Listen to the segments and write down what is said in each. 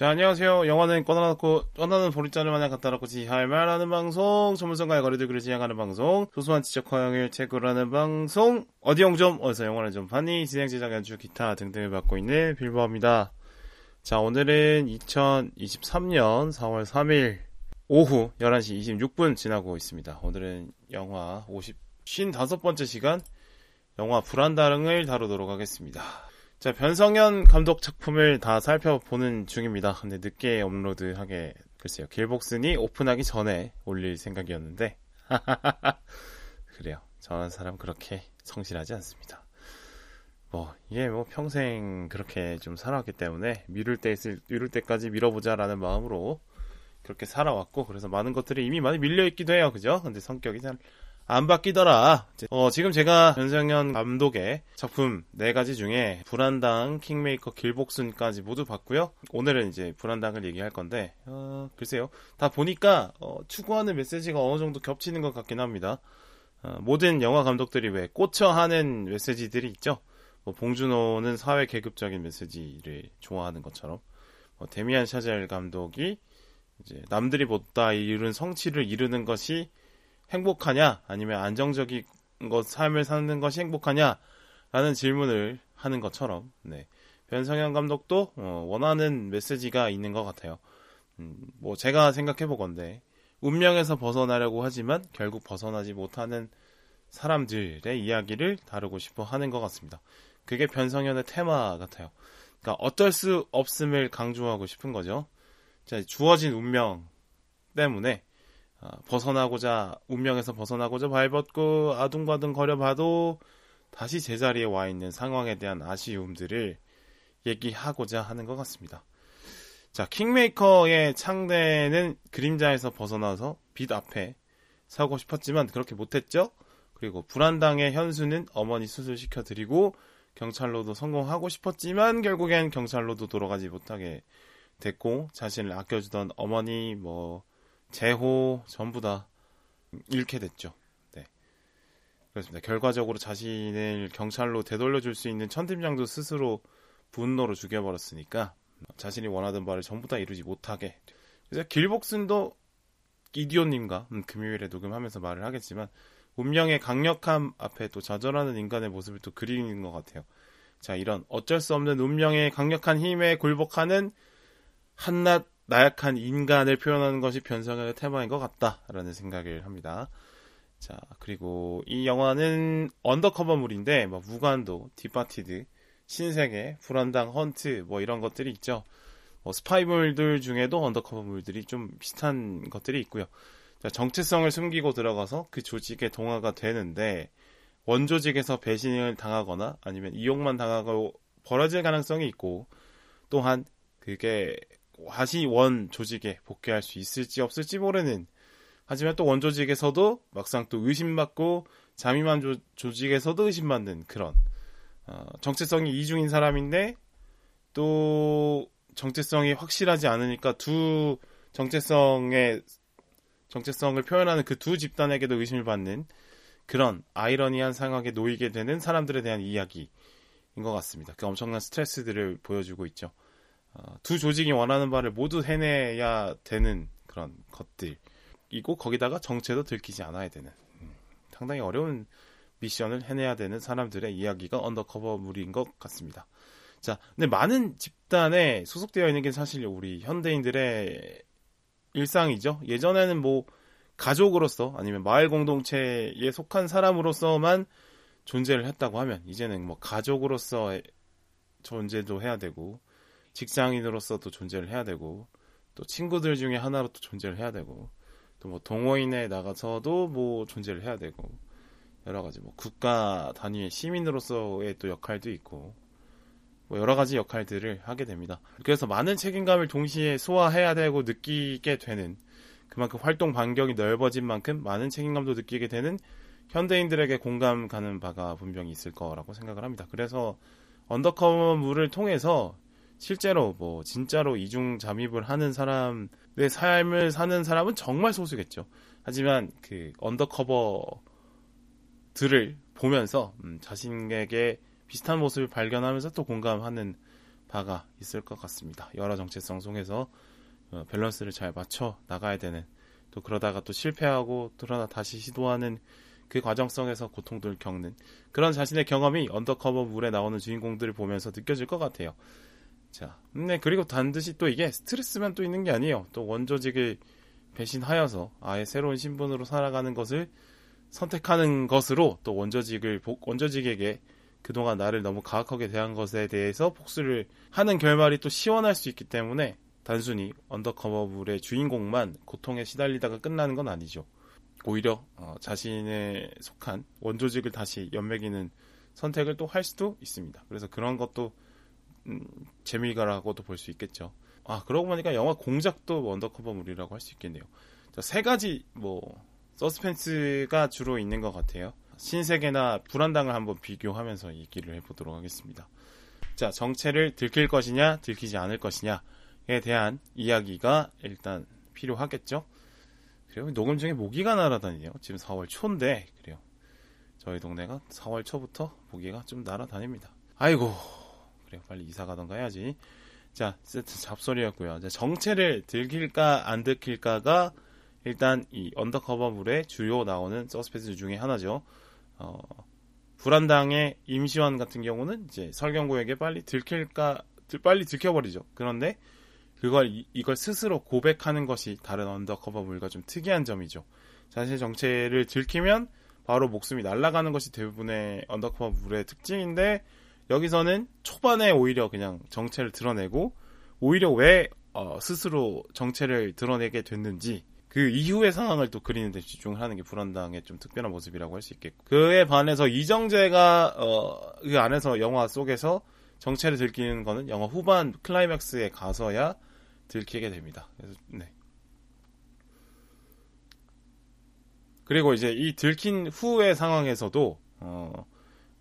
자, 안녕하세요. 영화는 꺼내놓고, 떠나는 보리자를 마냥 갖다 놓고 지할 말하는 방송, 전문성과의 거리들 그를 지향하는 방송, 소소한 지적 허용을 채굴하는 방송, 어디용 좀, 어디서 영화를 좀 파니, 진행 제작 연주, 기타 등등을 맡고 있는 빌보입니다. 자, 오늘은 2023년 4월 3일 오후 11시 26분 지나고 있습니다. 오늘은 영화 50, 55번째 시간, 영화 불안다릉을 다루도록 하겠습니다. 자, 변성현 감독 작품을 다 살펴보는 중입니다. 근데 늦게 업로드하게, 글쎄요. 길복슨이 오픈하기 전에 올릴 생각이었는데, 그래요. 저는 사람 그렇게 성실하지 않습니다. 뭐, 이게 뭐 평생 그렇게 좀 살아왔기 때문에, 미룰 때 있을, 미룰 때까지 밀어보자라는 마음으로 그렇게 살아왔고, 그래서 많은 것들이 이미 많이 밀려 있기도 해요. 그죠? 근데 성격이 잘 안 바뀌더라. 어, 지금 제가 변성현 감독의 작품 네 가지 중에 불안당, 킹메이커, 길복순까지 모두 봤고요. 오늘은 이제 불안당을 얘기할 건데, 어, 글쎄요. 다 보니까 어, 추구하는 메시지가 어느 정도 겹치는 것 같긴 합니다. 어, 모든 영화 감독들이 왜 꽂혀 하는 메시지들이 있죠. 뭐 봉준호는 사회 계급적인 메시지를 좋아하는 것처럼, 뭐 데미안 샤젤 감독이 이제 남들이 못다 이룬 성취를 이루는 것이 행복하냐 아니면 안정적인 것 삶을 사는 것이 행복하냐 라는 질문을 하는 것처럼 네. 변성현 감독도 어, 원하는 메시지가 있는 것 같아요. 음, 뭐 제가 생각해 보건데 운명에서 벗어나려고 하지만 결국 벗어나지 못하는 사람들의 이야기를 다루고 싶어 하는 것 같습니다. 그게 변성현의 테마 같아요. 그러니까 어쩔 수 없음을 강조하고 싶은 거죠. 자, 주어진 운명 때문에 어, 벗어나고자 운명에서 벗어나고자 발벗고 아둥바둥 거려봐도 다시 제자리에 와 있는 상황에 대한 아쉬움들을 얘기하고자 하는 것 같습니다. 자, 킹메이커의 창대는 그림자에서 벗어나서 빛 앞에 서고 싶었지만 그렇게 못했죠. 그리고 불안당의 현수는 어머니 수술시켜 드리고 경찰로도 성공하고 싶었지만 결국엔 경찰로도 돌아가지 못하게 됐고 자신을 아껴주던 어머니 뭐 재호 전부 다 잃게 됐죠. 네. 그렇습니다. 결과적으로 자신을 경찰로 되돌려줄 수 있는 천팀장도 스스로 분노로 죽여버렸으니까 자신이 원하던 바를 전부 다 이루지 못하게. 그래서 길복순도 이디오님과 음, 금요일에 녹음하면서 말을 하겠지만 운명의 강력함 앞에 또 좌절하는 인간의 모습을 또 그리는 것 같아요. 자, 이런 어쩔 수 없는 운명의 강력한 힘에 굴복하는 한낱 나약한 인간을 표현하는 것이 변성현의 테마인 것 같다라는 생각을 합니다. 자, 그리고 이 영화는 언더커버물인데, 뭐, 무간도, 디파티드, 신세계, 불안당, 헌트, 뭐 이런 것들이 있죠. 뭐 스파이물들 중에도 언더커버물들이 좀 비슷한 것들이 있고요. 자, 정체성을 숨기고 들어가서 그 조직에 동화가 되는데, 원조직에서 배신을 당하거나 아니면 이용만 당하고 벌어질 가능성이 있고, 또한 그게 다시 원 조직에 복귀할 수 있을지 없을지 모르는 하지만 또 원 조직에서도 막상 또 의심받고 잠입한 조, 조직에서도 의심받는 그런 어, 정체성이 이중인 사람인데 또 정체성이 확실하지 않으니까 두 정체성의 정체성을 표현하는 그 두 집단에게도 의심을 받는 그런 아이러니한 상황에 놓이게 되는 사람들에 대한 이야기인 것 같습니다. 그 엄청난 스트레스들을 보여주고 있죠. 어, 두 조직이 원하는 바를 모두 해내야 되는 그런 것들이고 거기다가 정체도 들키지 않아야 되는 음, 상당히 어려운 미션을 해내야 되는 사람들의 이야기가 언더커버물인 것 같습니다. 자, 근데 많은 집단에 소속되어 있는 게 사실 우리 현대인들의 일상이죠. 예전에는 뭐 가족으로서 아니면 마을 공동체에 속한 사람으로서만 존재를 했다고 하면 이제는 뭐 가족으로서 존재도 해야 되고 직장인으로서도 존재를 해야 되고 또 친구들 중에 하나로 또 존재를 해야 되고 또 뭐 동호인에 나가서도 뭐 존재를 해야 되고 여러 가지 뭐 국가 단위의 시민으로서의 또 역할도 있고 뭐 여러 가지 역할들을 하게 됩니다. 그래서 많은 책임감을 동시에 소화해야 되고 느끼게 되는 그만큼 활동 반경이 넓어진 만큼 많은 책임감도 느끼게 되는 현대인들에게 공감 가는 바가 분명히 있을 거라고 생각을 합니다. 그래서 언더커버물을 통해서 실제로 뭐 진짜로 이중 잠입을 하는 사람의 삶을 사는 사람은 정말 소수겠죠. 하지만 그 undercover들을 보면서 음, 자신에게 비슷한 모습을 발견하면서 또 공감하는 바가 있을 것 같습니다. 여러 정체성 속에서 어, 밸런스를 잘 맞춰 나가야 되는 또 그러다가 또 실패하고 그러나 다시 시도하는 그 과정 속에서 고통들을 겪는 그런 자신의 경험이 undercover 물에 나오는 주인공들을 보면서 느껴질 것 같아요. 자, 네 그리고 반드시 또 이게 스트레스만 또 있는 게 아니에요. 또 원조직을 배신하여서 아예 새로운 신분으로 살아가는 것을 선택하는 것으로 또 원조직을 원조직에게 그동안 나를 너무 가혹하게 대한 것에 대해서 복수를 하는 결말이 또 시원할 수 있기 때문에 단순히 언더커버물의 주인공만 고통에 시달리다가 끝나는 건 아니죠. 오히려 어, 자신에 속한 원조직을 다시 연맥이는 선택을 또 할 수도 있습니다. 그래서 그런 것도 음, 재미가라고도 볼 수 있겠죠. 아 그러고 보니까 영화 공작도 언더커버물이라고 할 수 있겠네요. 자, 세 가지 뭐 서스펜스가 주로 있는 것 같아요. 신세계나 불안당을 한번 비교하면서 얘기를 해보도록 하겠습니다. 자, 정체를 들킬 것이냐, 들키지 않을 것이냐에 대한 이야기가 일단 필요하겠죠. 그리고 녹음 중에 모기가 날아다니네요. 지금 4월 초인데, 그래요. 저희 동네가 4월 초부터 모기가 좀 날아다닙니다. 아이고, 그래요. 빨리 이사 가던가 해야지. 자, 세트 잡소리였고요. 정체를 들킬까, 안 들킬까가 일단 이 undercover물의 주요 나오는 서스펜스 중에 하나죠. 어, 불한당의 임시완 같은 경우는 이제 설경구에게 빨리 들킬까 빨리 들켜버리죠. 그런데 그걸 이, 이걸 스스로 고백하는 것이 다른 undercover 물과 좀 특이한 점이죠. 자신의 정체를 들키면 바로 목숨이 날아가는 것이 대부분의 undercover 물의 특징인데 여기서는 초반에 오히려 그냥 정체를 드러내고 오히려 왜 어, 스스로 정체를 드러내게 됐는지 그 이후의 상황을 또 그리는 데 집중을 하는 게 불한당의 좀 특별한 모습이라고 할 수 있겠고 그에 반해서 이정재가 어, 그 안에서 영화 속에서 정체를 들키는 거는 영화 후반 클라이맥스에 가서야 들키게 됩니다. 그래서 네. 그리고 이제 이 들킨 후의 상황에서도 어,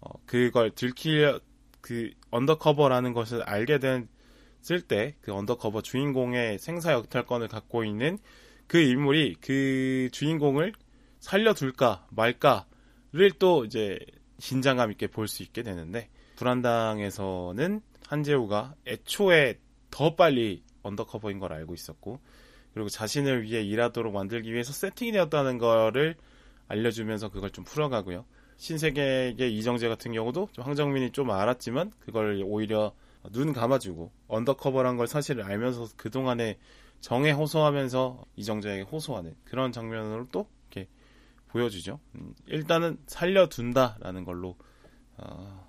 어 그걸 들킬 그 undercover라는 것을 알게 됐을 때 그 undercover 주인공의 생사여탈권을 갖고 있는 그 인물이 그 주인공을 살려둘까 말까를 또 이제 긴장감 있게 볼 수 있게 되는데 불한당에서는 한재호가 애초에 더 빨리 undercover인 걸 알고 있었고 그리고 자신을 위해 일하도록 만들기 위해서 세팅이 되었다는 거를 알려주면서 그걸 좀 풀어가고요. 신세계의 이정재 같은 경우도 좀 황정민이 좀 알았지만 그걸 오히려 눈 감아주고 언더커버란 걸 사실을 알면서 그동안에 정에 호소하면서 이정재에게 호소하는 그런 장면으로 또 이렇게 보여주죠. 음, 일단은 살려둔다라는 걸로 어,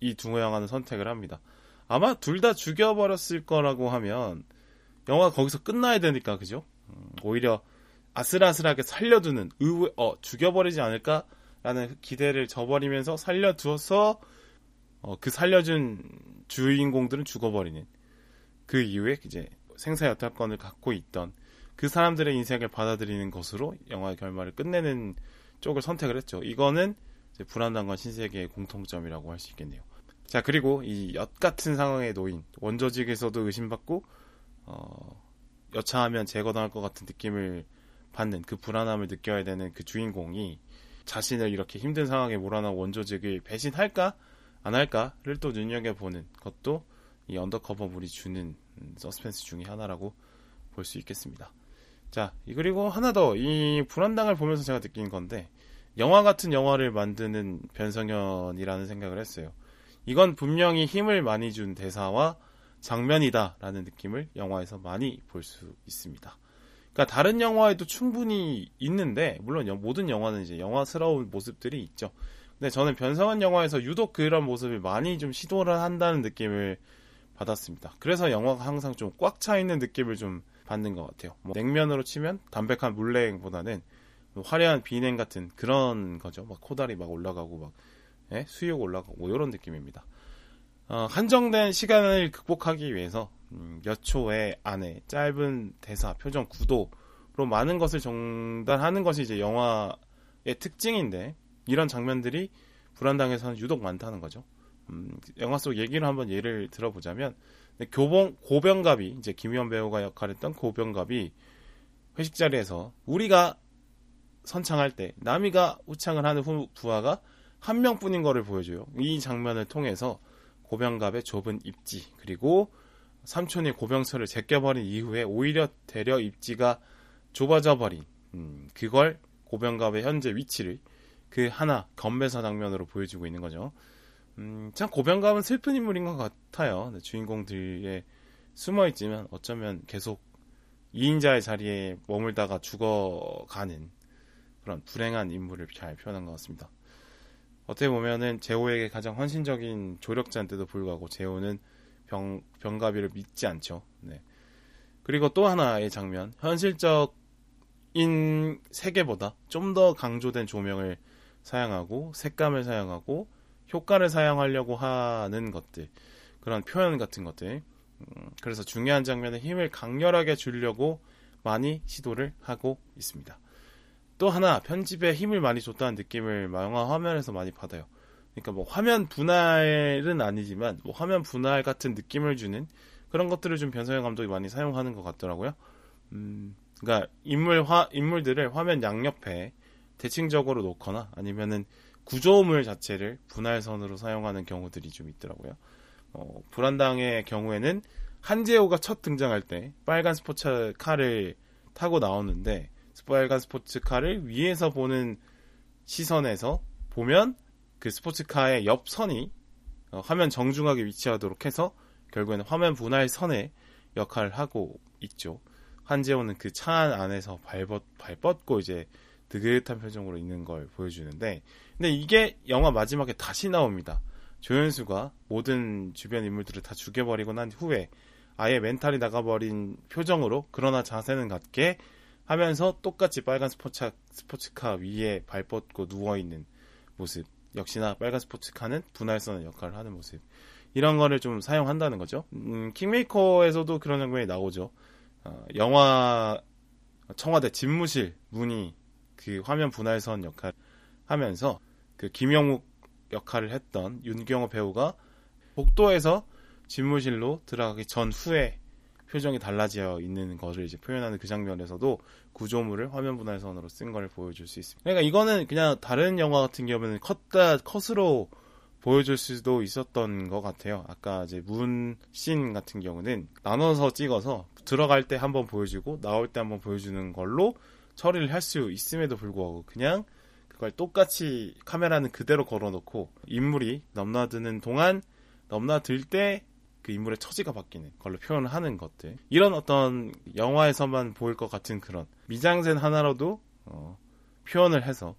이두 영화는 선택을 합니다. 아마 둘 다 죽여버렸을 거라고 하면 영화 거기서 끝나야 되니까 그죠? 음, 오히려 아슬아슬하게 살려두는 의외 어 죽여버리지 않을까 라는 기대를 저버리면서 살려두어서 어, 그 살려준 주인공들은 죽어버리는 그 이후에 이제 생사 여탈권을 갖고 있던 그 사람들의 인생을 받아들이는 것으로 영화의 결말을 끝내는 쪽을 선택을 했죠. 이거는 불한당과 신세계의 공통점이라고 할 수 있겠네요. 자 그리고 이 엿 같은 상황에 놓인 원조직에서도 의심받고 어, 여차하면 제거당할 것 같은 느낌을 받는 그 불안함을 느껴야 되는 그 주인공이 자신을 이렇게 힘든 상황에 몰아넣은 원조직을 배신할까 안 할까를 또 눈여겨보는 것도 이 undercover물이 주는 음, 서스펜스 중의 하나라고 볼 수 있겠습니다. 자, 그리고 하나 더 이 불한당을 보면서 제가 느낀 건데 영화 같은 영화를 만드는 변성현이라는 생각을 했어요. 이건 분명히 힘을 많이 준 대사와 장면이다라는 느낌을 영화에서 많이 볼 수 있습니다. 그러니까 다른 영화에도 충분히 있는데 물론 모든 영화는 이제 영화스러운 모습들이 있죠. 근데 저는 변성한 영화에서 유독 그런 모습을 많이 좀 시도를 한다는 느낌을 받았습니다. 그래서 영화가 항상 좀 꽉 차 있는 느낌을 좀 받는 것 같아요. 뭐 냉면으로 치면 담백한 물냉보다는 화려한 비냉 같은 그런 거죠. 막 코다리 막 올라가고 막 예? 수육 올라가고 이런 느낌입니다. 어, 한정된 시간을 극복하기 위해서 음, 몇 초의 안에 짧은 대사, 표정, 구도로 많은 것을 정단하는 것이 이제 영화의 특징인데 이런 장면들이 불안당에서는 유독 많다는 거죠. 음, 영화 속 얘기를 한번 예를 들어보자면 교봉 고병갑이 이제 김희원 배우가 역할했던 고병갑이 회식 자리에서 우리가 선창할 때 남이가 우창을 하는 후 부하가 한 명뿐인 거를 보여줘요. 이 장면을 통해서 고병갑의 좁은 입지 그리고 삼촌이 고병철을 제껴버린 이후에 오히려 대려 입지가 좁아져 버린 음, 그걸 고병갑의 현재 위치를 그 하나 건배사 장면으로 보여주고 있는 거죠. 음, 참 고병갑은 슬픈 인물인 것 같아요. 네, 주인공들에 숨어 있지만 어쩌면 계속 2인자의 자리에 머물다가 죽어가는 그런 불행한 인물을 잘 표현한 것 같습니다. 어떻게 보면은 제호에게 가장 헌신적인 조력자인데도 불구하고 제호는 병, 병가비를 믿지 않죠. 네. 그리고 또 하나의 장면, 현실적인 세계보다 좀 더 강조된 조명을 사용하고 색감을 사용하고 효과를 사용하려고 하는 것들, 그런 표현 같은 것들. 음, 그래서 중요한 장면에 힘을 강렬하게 주려고 많이 시도를 하고 있습니다. 또 하나 편집에 힘을 많이 줬다는 느낌을 영화 화면에서 많이 받아요. 그러니까 뭐 화면 분할은 아니지만 뭐 화면 분할 같은 느낌을 주는 그런 것들을 좀 변성현 감독이 많이 사용하는 것 같더라고요. 음, 그러니까 인물 화 인물들을 화면 양옆에 대칭적으로 놓거나 아니면은 구조물 자체를 분할선으로 사용하는 경우들이 좀 있더라고요. 어, 불안당의 경우에는 한재호가 첫 등장할 때 빨간 스포츠카를 타고 나오는데 빨간 스포츠카를 위에서 보는 시선에서 보면 그 스포츠카의 옆 선이 어, 화면 정중하게 위치하도록 해서 결국에는 화면 분할 선의 역할을 하고 있죠. 한재호는 그 차 안에서 발벗, 발뻗고 이제 느긋한 표정으로 있는 걸 보여주는데, 근데 이게 영화 마지막에 다시 나옵니다. 조연수가 모든 주변 인물들을 다 죽여버리고 난 후에 아예 멘탈이 나가버린 표정으로 그러나 자세는 같게 하면서 똑같이 빨간 스포츠, 스포츠카 위에 발 뻗고 누워있는 모습. 역시나 빨간 스포츠카는 분할선의 역할을 하는 모습. 이런 거를 좀 사용한다는 거죠. 음, 킹메이커에서도 그런 장면이 나오죠. 어, 영화 청와대 집무실 문이 그 화면 분할선 역할 하면서 그 김영욱 역할을 했던 윤경호 배우가 복도에서 집무실로 들어가기 전 후에 표정이 달라져 있는 것을 이제 표현하는 그 장면에서도 구조물을 화면 분할선으로 쓴 걸 보여줄 수 있습니다. 그러니까 이거는 그냥 다른 영화 같은 경우는 컷다 컷으로 보여줄 수도 있었던 것 같아요. 아까 이제 문씬 같은 경우는 나눠서 찍어서 들어갈 때 한번 보여주고 나올 때 한번 보여주는 걸로 처리를 할 수 있음에도 불구하고 그냥 그걸 똑같이 카메라는 그대로 걸어놓고 인물이 넘나드는 동안 넘나들 때 그 인물의 처지가 바뀌는 걸로 표현을 하는 것들 이런 어떤 영화에서만 보일 것 같은 그런 미장센 하나로도 어, 표현을 해서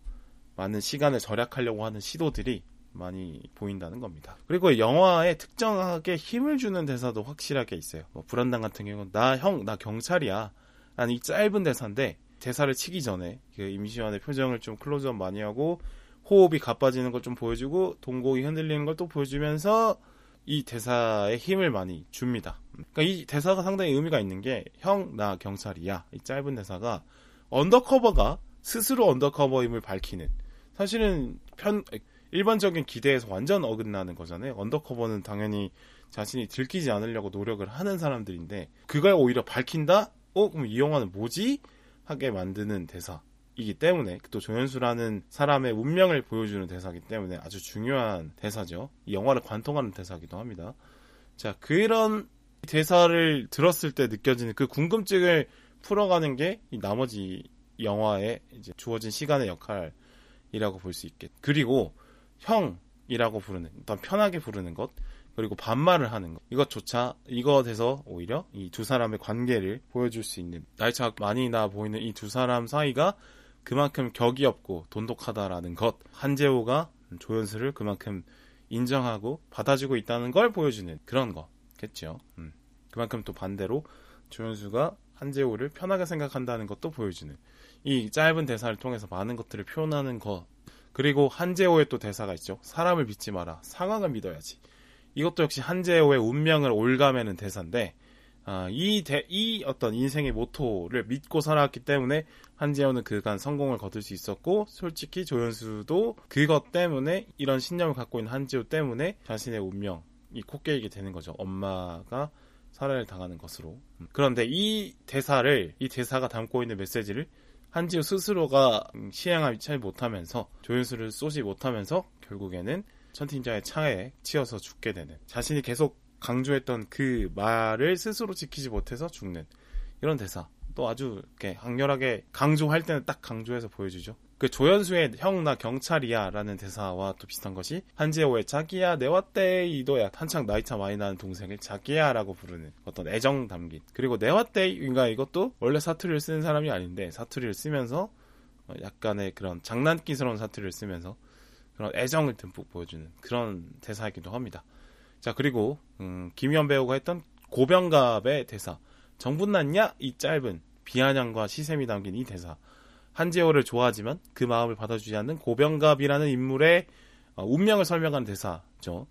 많은 시간을 절약하려고 하는 시도들이 많이 보인다는 겁니다. 그리고 영화에 특정하게 힘을 주는 대사도 확실하게 있어요. 뭐 불안당 같은 경우는 나 형, 나 경찰이야. 라는 이 짧은 대사인데 대사를 치기 전에 그 임시완의 표정을 좀 클로즈업 많이 하고 호흡이 가빠지는 걸 좀 보여주고 동공이 흔들리는 걸 또 보여주면서 이 대사에 힘을 많이 줍니다. 그러니까 이 대사가 상당히 의미가 있는 게 형 나 경찰이야 이 짧은 대사가 undercover가 스스로 undercover임을 밝히는 사실은 편 일반적인 기대에서 완전 어긋나는 거잖아요. undercover는 당연히 자신이 들키지 않으려고 노력을 하는 사람들인데 그걸 오히려 밝힌다? 어 그럼 이 영화는 뭐지? 하게 만드는 대사. 이기 때문에 또 조연수라는 사람의 운명을 보여주는 대사이기 때문에 아주 중요한 대사죠. 이 영화를 관통하는 대사기도 합니다. 자, 그런 대사를 들었을 때 느껴지는 그 궁금증을 풀어가는 게 이 나머지 영화에 이제 주어진 시간의 역할이라고 볼 수 있겠. 그리고 형이라고 부르는, 일단 편하게 부르는 것, 그리고 반말을 하는 것. 이것조차, 이것에서 오히려 이 두 사람의 관계를 보여줄 수 있는, 나이차 많이 나 보이는 이 두 사람 사이가 그만큼 격이 없고 돈독하다라는 것. 한재호가 조연수를 그만큼 인정하고 받아주고 있다는 걸 보여주는 그런 거겠죠. 음. 그만큼 또 반대로 조연수가 한재호를 편하게 생각한다는 것도 보여주는 이 짧은 대사를 통해서 많은 것들을 표현하는 것. 그리고 한재호의 또 대사가 있죠. 사람을 믿지 마라. 상황을 믿어야지. 이것도 역시 한재호의 운명을 올가매는 대사인데 아, 이, 대, 이 어떤 인생의 모토를 믿고 살아왔기 때문에 한지현은 그간 성공을 거둘 수 있었고 솔직히 조연수도 그것 때문에 이런 신념을 갖고 있는 한지호 때문에 자신의 운명이 콧게이게 되는 거죠. 엄마가 살해를 당하는 것으로. 음, 그런데 이 대사를 이 대사가 담고 있는 메시지를 한지호 스스로가 시행하지 못하면서 조연수를 쏘지 못하면서 결국에는 천틴자의 차에 치여서 죽게 되는 자신이 계속 강조했던 그 말을 스스로 지키지 못해서 죽는 이런 대사 또 아주 이렇게 강렬하게 강조할 때는 딱 강조해서 보여주죠. 그 조연수의 형 나 경찰이야라는 대사와 또 비슷한 것이 한지호의 자기야 내 왔대 이도야 한창 나이차 많이 나는 동생을 자기야라고 부르는 어떤 애정 담긴 그리고 내 왔대 인가 이것도 원래 사투리를 쓰는 사람이 아닌데 사투리를 쓰면서 약간의 그런 장난기스러운 사투리를 쓰면서 그런 애정을 듬뿍 보여주는 그런 대사이기도 합니다. 자 그리고 음, 김현 배우가 했던 고병갑의 대사 정분 났냐 이 짧은 비아냥과 시샘이 담긴 이 대사 한지호를 좋아하지만 그 마음을 받아주지 않는 고병갑이라는 인물의 어, 운명을 설명하는 대사죠.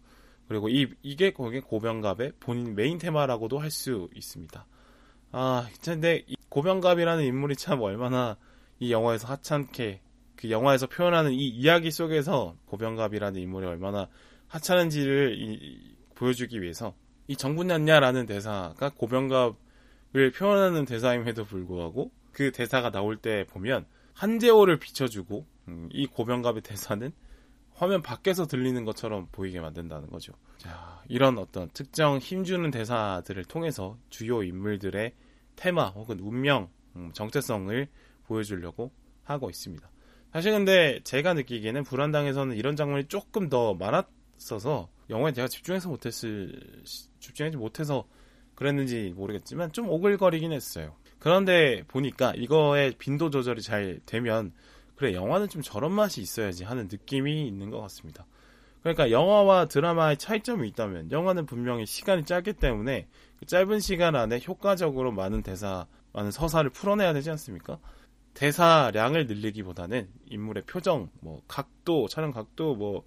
그리고 이, 이게 거기 고병갑의 본인 메인 테마라고도 할 수 있습니다. 아, 근데 이 고병갑이라는 인물이 참 얼마나 이 영화에서 하찮게 그 영화에서 표현하는 이 이야기 속에서 고병갑이라는 인물이 얼마나 하찮은지를 이, 보여주기 위해서 이 정분났냐라는 대사가 고병갑을 표현하는 대사임에도 불구하고 그 대사가 나올 때 보면 한재호를 비춰주고 음, 이 고병갑의 대사는 화면 밖에서 들리는 것처럼 보이게 만든다는 거죠. 자, 이런 어떤 특정 힘주는 대사들을 통해서 주요 인물들의 테마 혹은 운명, 음, 정체성을 보여주려고 하고 있습니다. 사실 근데 제가 느끼기에는 불안당에서는 이런 장면이 조금 더 많았어서 영화에 제가 집중해서 못했을 집중하지 못해서 그랬는지 모르겠지만 좀 오글거리긴 했어요. 그런데 보니까 이거의 빈도 조절이 잘 되면 그래 영화는 좀 저런 맛이 있어야지 하는 느낌이 있는 것 같습니다. 그러니까 영화와 드라마의 차이점이 있다면 영화는 분명히 시간이 짧기 때문에 그 짧은 시간 안에 효과적으로 많은 대사, 많은 서사를 풀어내야 되지 않습니까? 대사량을 늘리기보다는 인물의 표정, 뭐 각도, 촬영 각도, 뭐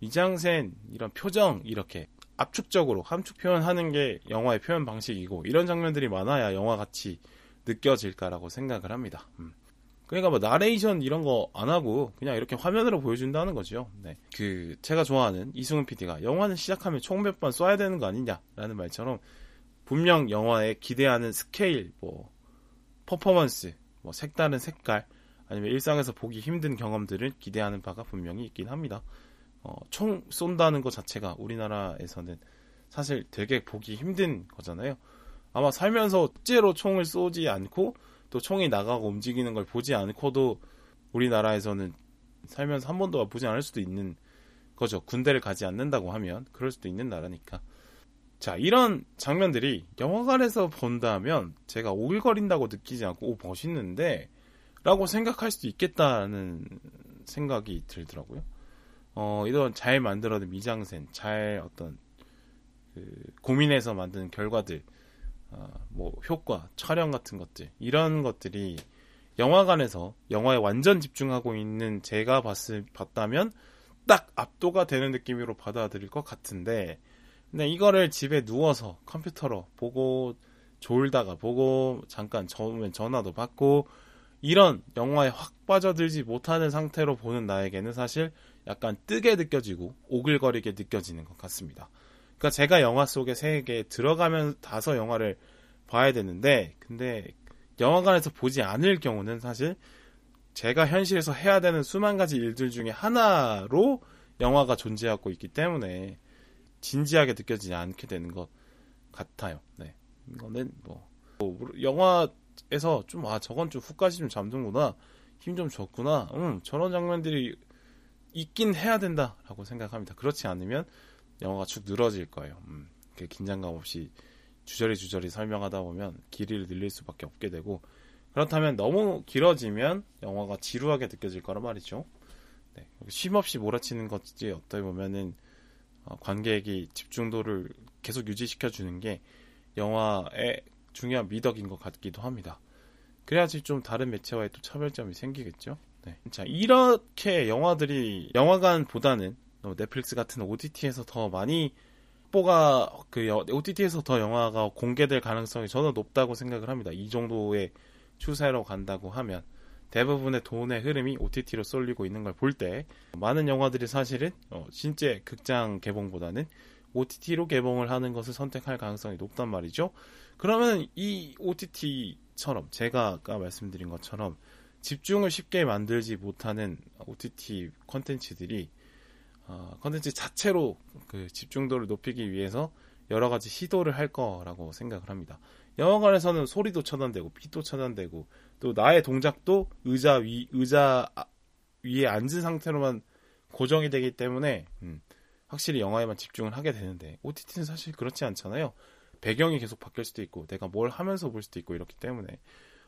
미장센 이런 표정 이렇게 압축적으로 함축 표현하는 게 영화의 표현 방식이고 이런 장면들이 많아야 영화 같이 느껴질까라고 생각을 합니다. 음. 그러니까 뭐 나레이션 이런 거 안 하고 그냥 이렇게 화면으로 보여준다는 거죠. 네. 그 제가 좋아하는 이승훈 PD가 영화는 시작하면 총 몇 번 쏴야 되는 거 아니냐라는 말처럼 분명 영화에 기대하는 스케일, 뭐 퍼포먼스, 뭐 색다른 색깔 아니면 일상에서 보기 힘든 경험들을 기대하는 바가 분명히 있긴 합니다. 어, 총 쏜다는 것 자체가 우리나라에서는 사실 되게 보기 힘든 거잖아요. 아마 살면서 실제로 총을 쏘지 않고 또 총이 나가고 움직이는 걸 보지 않고도 우리나라에서는 살면서 한 번도 보지 않을 수도 있는 거죠. 군대를 가지 않는다고 하면 그럴 수도 있는 나라니까. 자, 이런 장면들이 영화관에서 본다면 제가 오글거린다고 느끼지 않고 오 멋있는데 라고 생각할 수도 있겠다는 생각이 들더라고요. 어, 이런 잘 만들어낸 미장센, 잘 어떤 그 고민해서 만든 결과들 어, 뭐 효과, 촬영 같은 것들 이런 것들이 영화관에서 영화에 완전 집중하고 있는 제가 봤을 봤다면 딱 압도가 되는 느낌으로 받아들일 것 같은데 근데 이거를 집에 누워서 컴퓨터로 보고 졸다가 보고 잠깐 저으면 전화도 받고 이런 영화에 확 빠져들지 못하는 상태로 보는 나에게는 사실 약간 뜨게 느껴지고 오글거리게 느껴지는 것 같습니다. 그러니까 제가 영화 속의 세계에 들어가면 다서 영화를 봐야 되는데 근데 영화관에서 보지 않을 경우는 사실 제가 현실에서 해야 되는 수만 가지 일들 중에 하나로 영화가 존재하고 있기 때문에 진지하게 느껴지지 않게 되는 것 같아요. 네. 이거는 뭐, 뭐 영화에서 좀 아 저건 좀 훅까지 좀 잡는구나 힘 좀 줬구나 음 저런 장면들이 있긴 해야 된다라고 생각합니다. 그렇지 않으면 영화가 축 늘어질 거예요. 음, 긴장감 없이 주저리 주저리 설명하다 보면 길이를 늘릴 수밖에 없게 되고 그렇다면 너무 길어지면 영화가 지루하게 느껴질 거란 말이죠. 네, 쉼없이 몰아치는 것이 어떻게 보면은 어, 관객이 집중도를 계속 유지시켜 주는 게 영화의 중요한 미덕인 것 같기도 합니다. 그래야지 좀 다른 매체와의 또 차별점이 생기겠죠. 네. 자, 이렇게 영화들이 영화관보다는 넷플릭스 같은 OTT에서 더 많이 확보가 그 OTT에서 더 영화가 공개될 가능성이 저는 높다고 생각을 합니다. 이 정도의 추세로 간다고 하면 대부분의 돈의 흐름이 OTT로 쏠리고 있는 걸 볼 때 많은 영화들이 사실은 어, 진짜 극장 개봉보다는 OTT로 개봉을 하는 것을 선택할 가능성이 높단 말이죠. 그러면 이 OTT처럼 제가 아까 말씀드린 것처럼 집중을 쉽게 만들지 못하는 OTT 컨텐츠들이 어, 컨텐츠 자체로 그 집중도를 높이기 위해서 여러 가지 시도를 할 거라고 생각을 합니다. 영화관에서는 소리도 차단되고 빛도 차단되고 또 나의 동작도 의자 위 의자 위에 앉은 상태로만 고정이 되기 때문에 음, 확실히 영화에만 집중을 하게 되는데 OTT는 사실 그렇지 않잖아요. 배경이 계속 바뀔 수도 있고 내가 뭘 하면서 볼 수도 있고 이렇기 때문에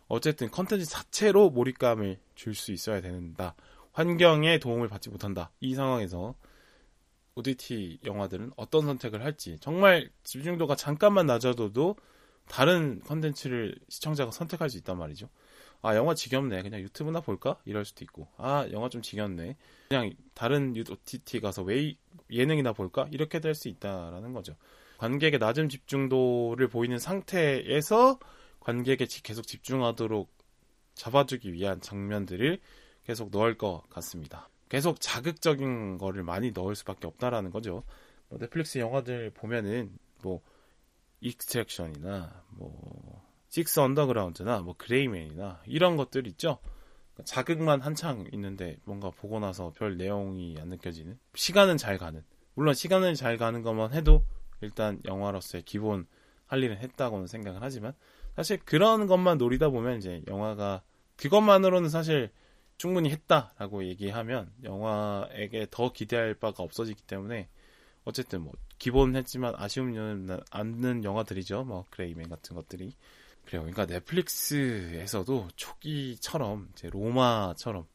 어쨌든 컨텐츠 자체로 몰입감을 줄 수 있어야 된다. 환경에 도움을 받지 못한다. 이 상황에서 OTT 영화들은 어떤 선택을 할지 정말 집중도가 잠깐만 낮아져도 다른 컨텐츠를 시청자가 선택할 수 있단 말이죠. 아 영화 지겹네 그냥 유튜브나 볼까 이럴 수도 있고 아 영화 좀 지겹네 그냥 다른 OTT 가서 왜 예능이나 볼까 이렇게 될 수 있다라는 거죠. 관객의 낮은 집중도를 보이는 상태에서 관객에 계속 집중하도록 잡아주기 위한 장면들을 계속 넣을 것 같습니다. 계속 자극적인 거를 많이 넣을 수밖에 없다라는 거죠. 뭐 넷플릭스 영화들 보면은 뭐 Extraction이나 뭐 Six Underground나 뭐 Gray Man이나 이런 것들 있죠. 그러니까 자극만 한창 있는데 뭔가 보고 나서 별 내용이 안 느껴지는 시간은 잘 가는 물론 시간은 잘 가는 것만 해도 일단 영화로서의 기본 할 일은 했다고는 생각을 하지만 사실 그런 것만 노리다 보면 이제 영화가 그것만으로는 사실 충분히 했다라고 얘기하면 영화에게 더 기대할 바가 없어지기 때문에 어쨌든 뭐 기본 했지만 아쉬움은 않는 영화들이죠. 뭐 그레이맨 같은 것들이 그래요. 그러니까 넷플릭스에서도 초기처럼 이제 로마처럼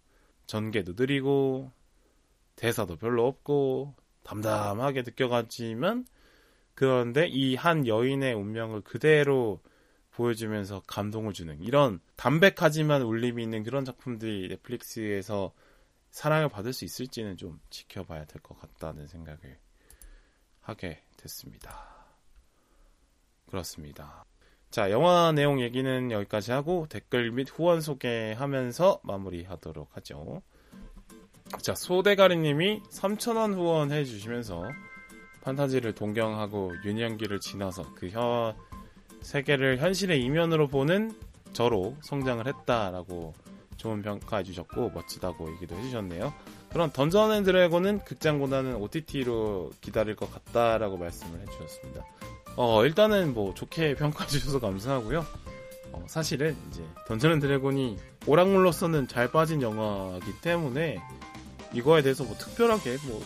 전개도 느리고 대사도 별로 없고 담담하게 느껴가지만 그런데 이 한 여인의 운명을 그대로 보여주면서 감동을 주는 이런 담백하지만 울림이 있는 그런 작품들이 넷플릭스에서 사랑을 받을 수 있을지는 좀 지켜봐야 될 것 같다는 생각을 하게 됐습니다. 그렇습니다. 자, 영화 내용 얘기는 여기까지 하고 댓글 및 후원 소개하면서 마무리하도록 하죠. 자, 소대가리님이 3,000원 후원해 주시면서 판타지를 동경하고 유년기를 지나서 그 혀, 세계를 현실의 이면으로 보는 저로 성장을 했다라고 좋은 평가해 주셨고 멋지다고 얘기도 해주셨네요. 그런 Dungeon and Dragon은 극장보다는 OTT로 기다릴 것 같다라고 말씀을 해주셨습니다. 어, 일단은 뭐 좋게 평가해 주셔서 감사하고요. 어, 사실은 이제 Dungeon and Dragon이 오락물로서는 잘 빠진 영화이기 때문에 이거에 대해서 뭐 특별하게 뭐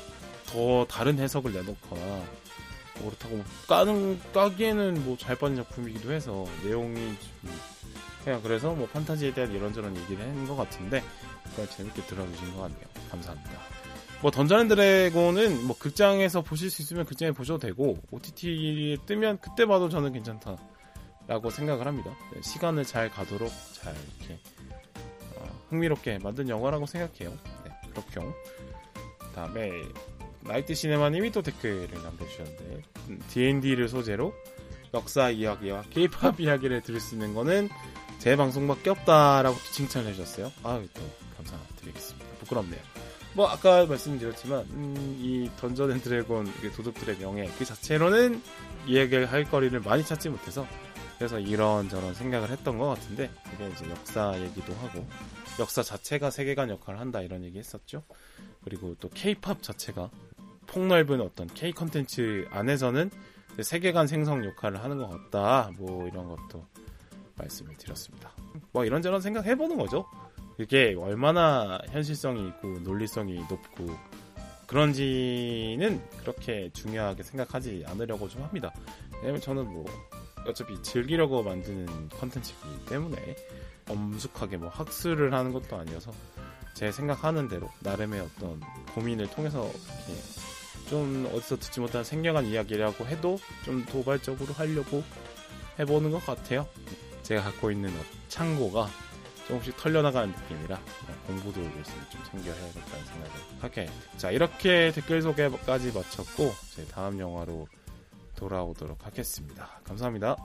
더 다른 해석을 내놓거나 뭐 그렇다고 뭐 까는 까기에는 뭐 잘 빠진 작품이기도 해서 내용이 좀 그냥 그래서 뭐 판타지에 대한 이런저런 얘기를 한 것 같은데 그걸 재밌게 들어주신 것 같네요. 감사합니다. 뭐 Dungeon and Dragon은 뭐 극장에서 보실 수 있으면 극장에 보셔도 되고 OTT에 뜨면 그때 봐도 저는 괜찮다라고 생각을 합니다. 네, 시간을 잘 가도록 잘 이렇게 어, 흥미롭게 만든 영화라고 생각해요. 네, 그렇게 다음에 나이트 시네마님이 또 댓글을 남겨주셨는데 D&D를 음, 소재로 역사 이야기와 K-팝 이야기를 들을 수 있는 거는 제 방송밖에 없다라고 칭찬을 해주셨어요. 아유 또 감사드리겠습니다. 부끄럽네요. 뭐 아까 말씀드렸지만 음, 이 Dungeon and Dragon 도둑들의 명예 그 자체로는 이야기를 할 거리를 많이 찾지 못해서 그래서 이런저런 생각을 했던 것 같은데 그게 이제 역사 얘기도 하고 역사 자체가 세계관 역할을 한다 이런 얘기 했었죠. 그리고 또 K-팝 자체가 폭넓은 어떤 K 컨텐츠 안에서는 세계관 생성 역할을 하는 것 같다. 뭐 이런 것도 말씀을 드렸습니다. 뭐 이런저런 생각 해보는 거죠. 그게 얼마나 현실성이 있고 논리성이 높고 그런지는 그렇게 중요하게 생각하지 않으려고 좀 합니다. 왜냐면 저는 뭐 어차피 즐기려고 만드는 컨텐츠이기 때문에 엄숙하게 뭐 학술을 하는 것도 아니어서 제 생각하는 대로 나름의 어떤 고민을 통해서 이렇게 좀 어디서 듣지 못한 생경한 이야기라고 해도 좀 도발적으로 하려고 해보는 것 같아요. 제가 갖고 있는 창고가 조금씩 털려나가는 느낌이라 공부도 열심히 좀 챙겨야겠다는 생각을 하게. 자, 이렇게 댓글 소개까지 마쳤고, 제 다음 영화로 돌아오도록 하겠습니다. 감사합니다.